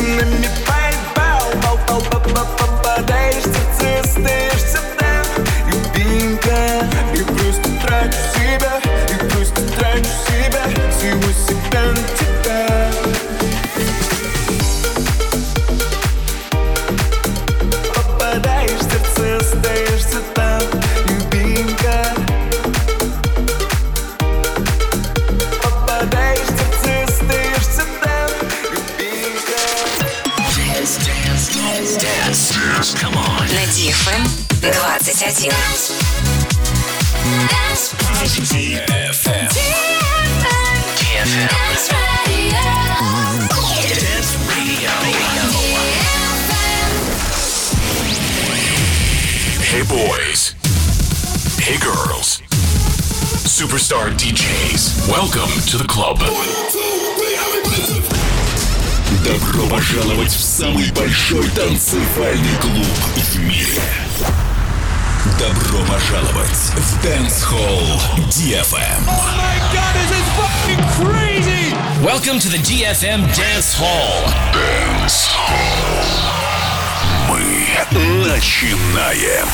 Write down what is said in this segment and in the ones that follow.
and let me FM Dance Hall. Dance Hall. Мы начинаем.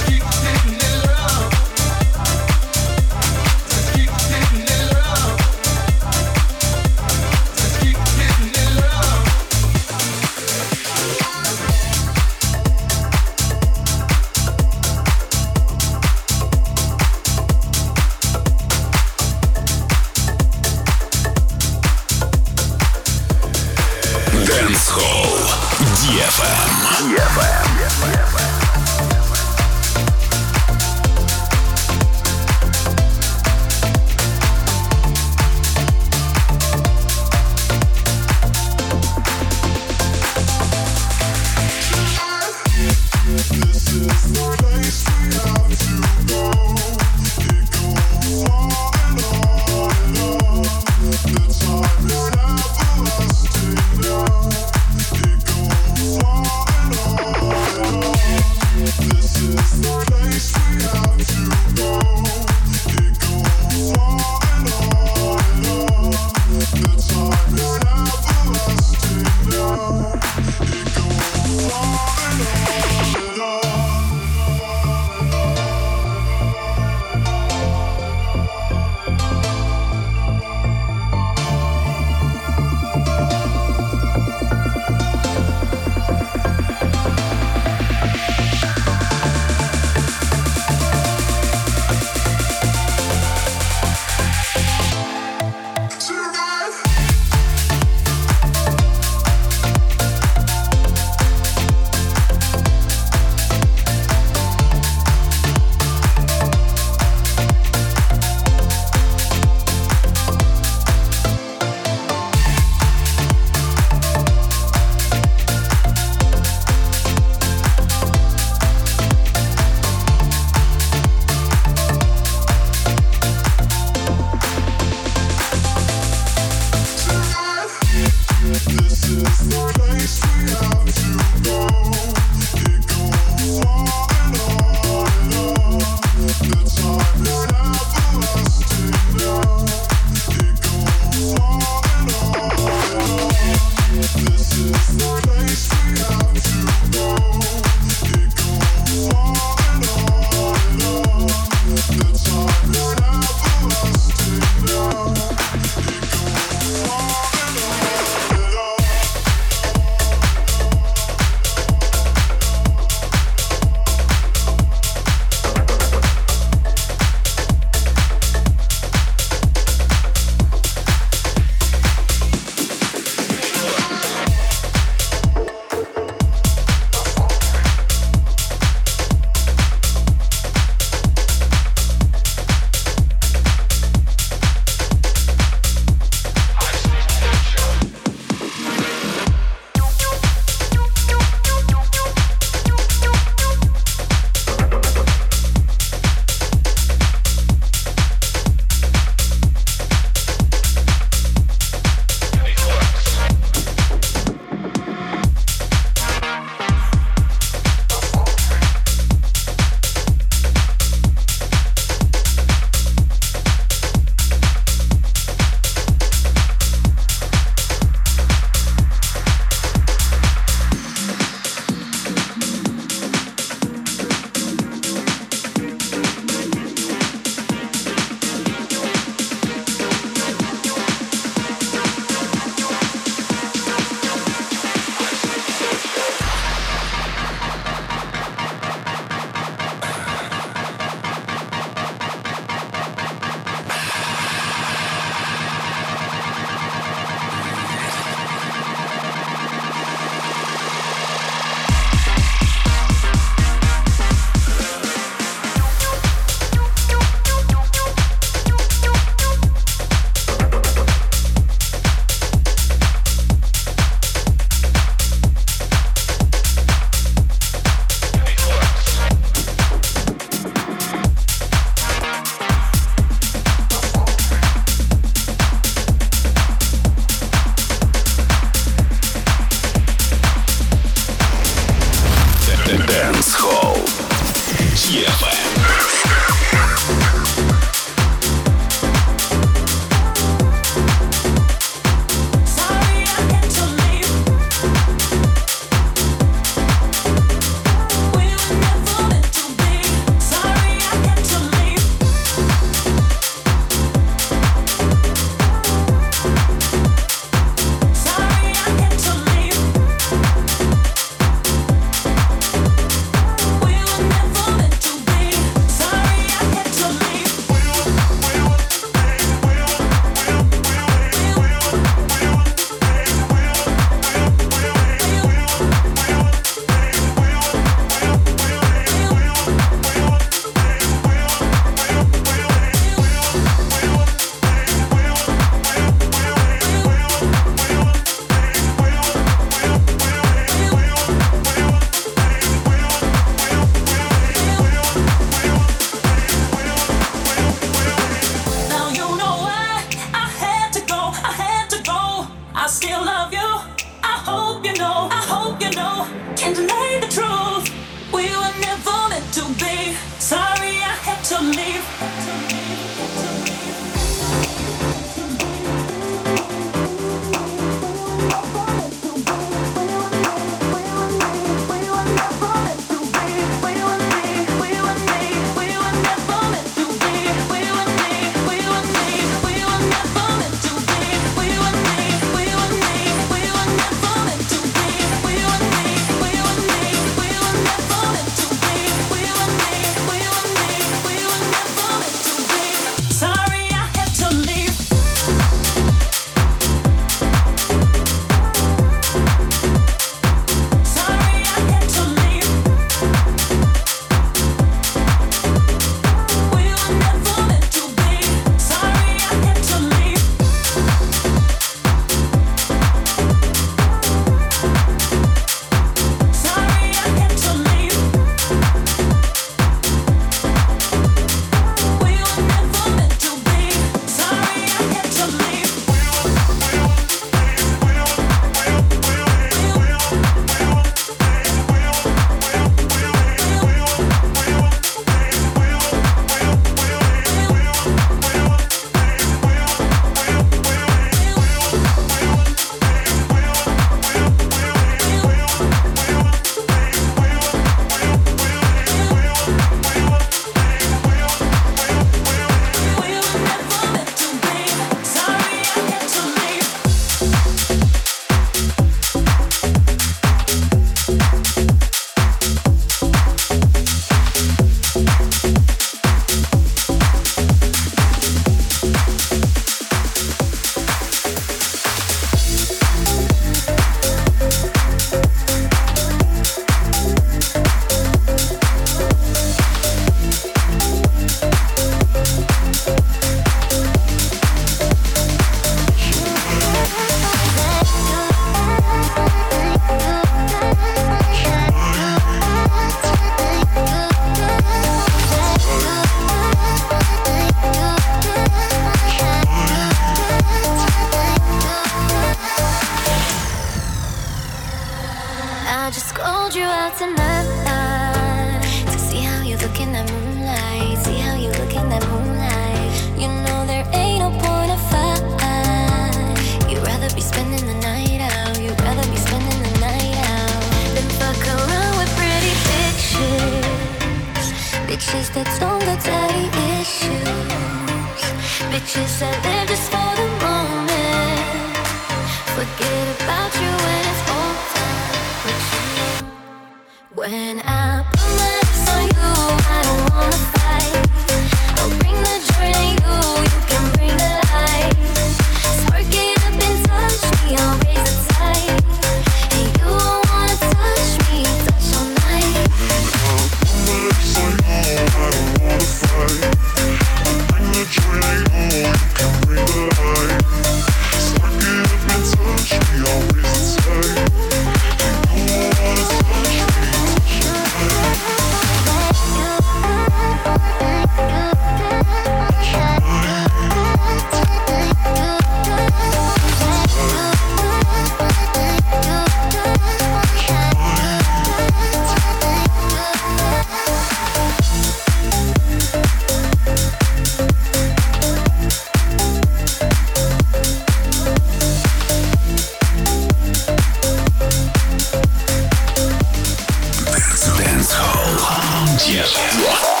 Мундир.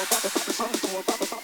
Papa, Papa, Papa, Papa, Papa,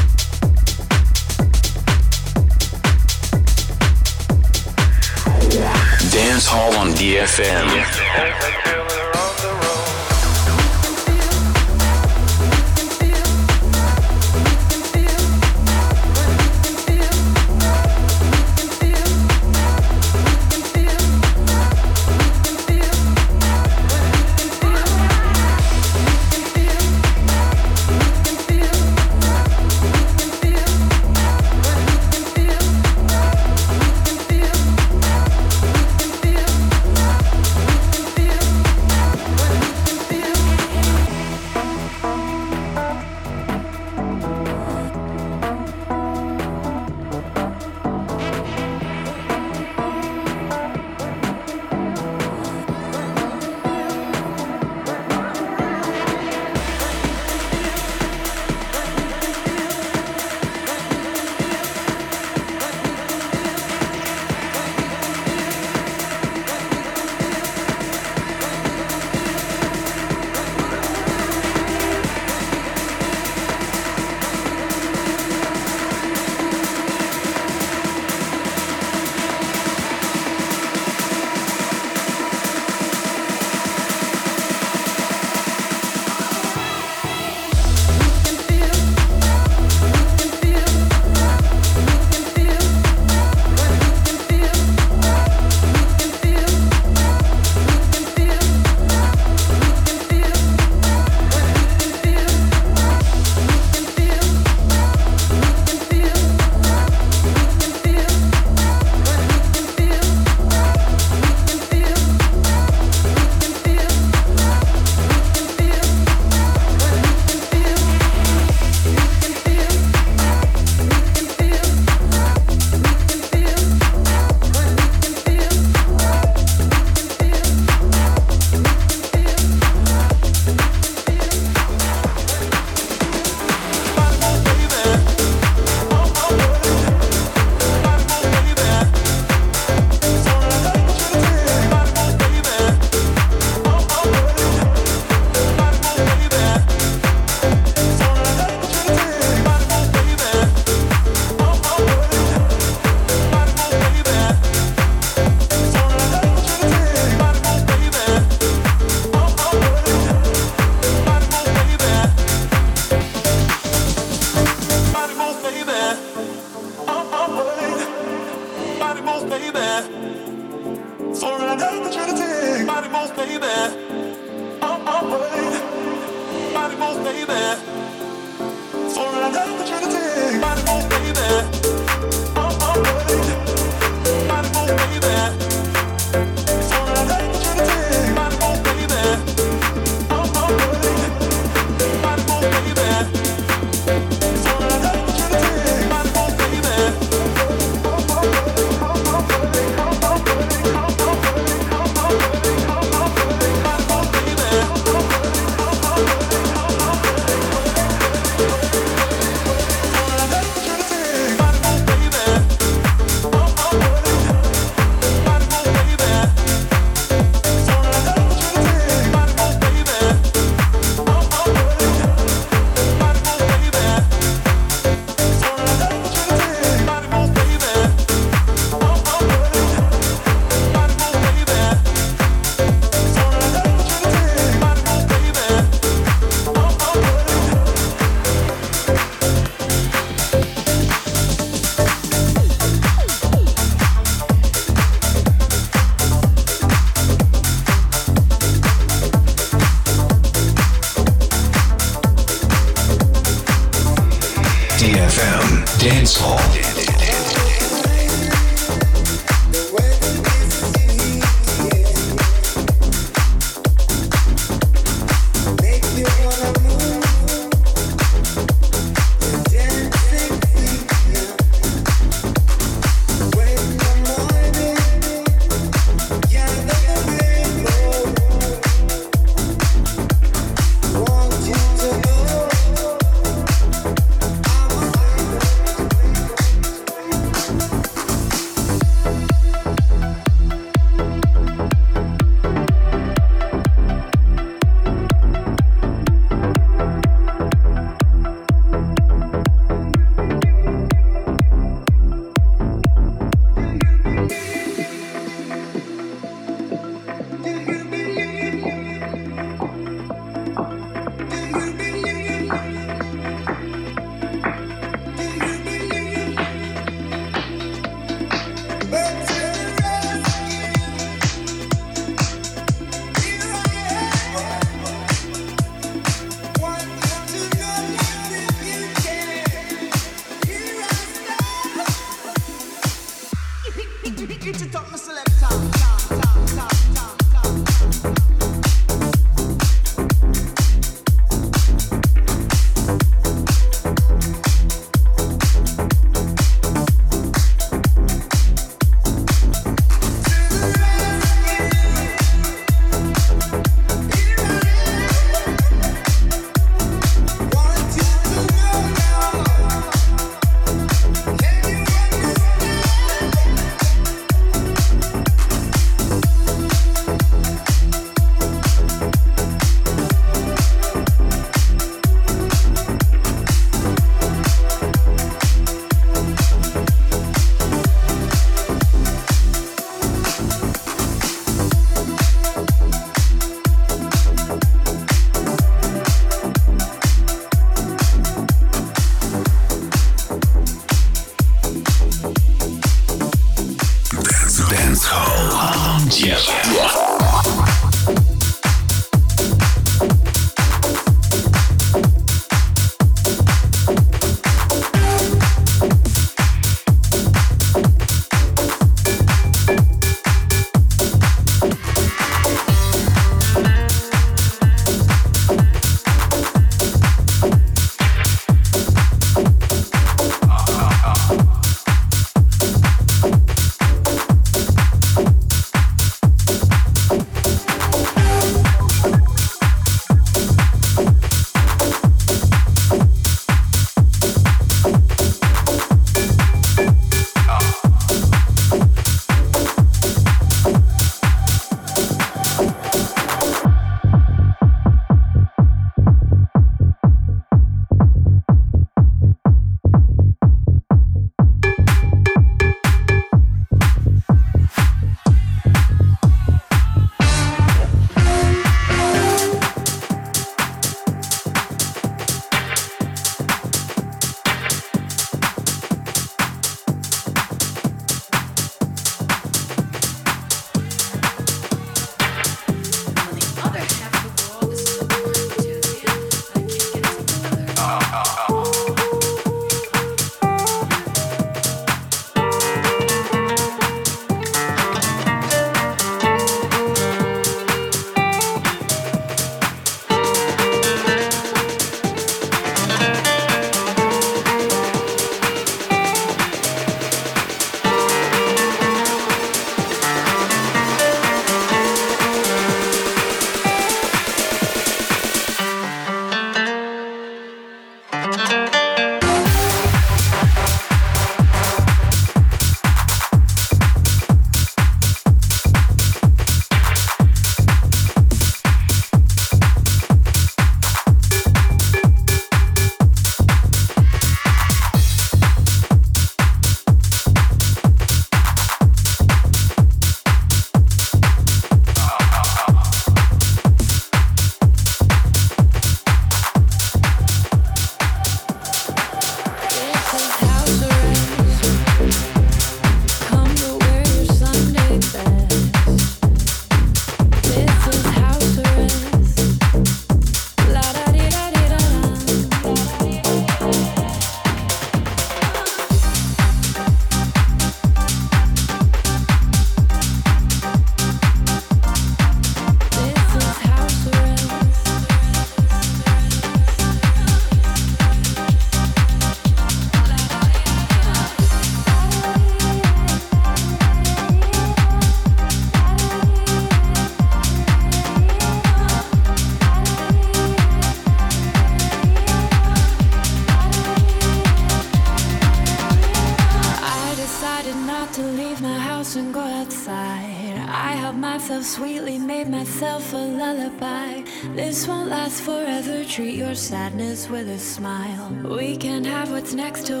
sadness with a smile. We can have what's next to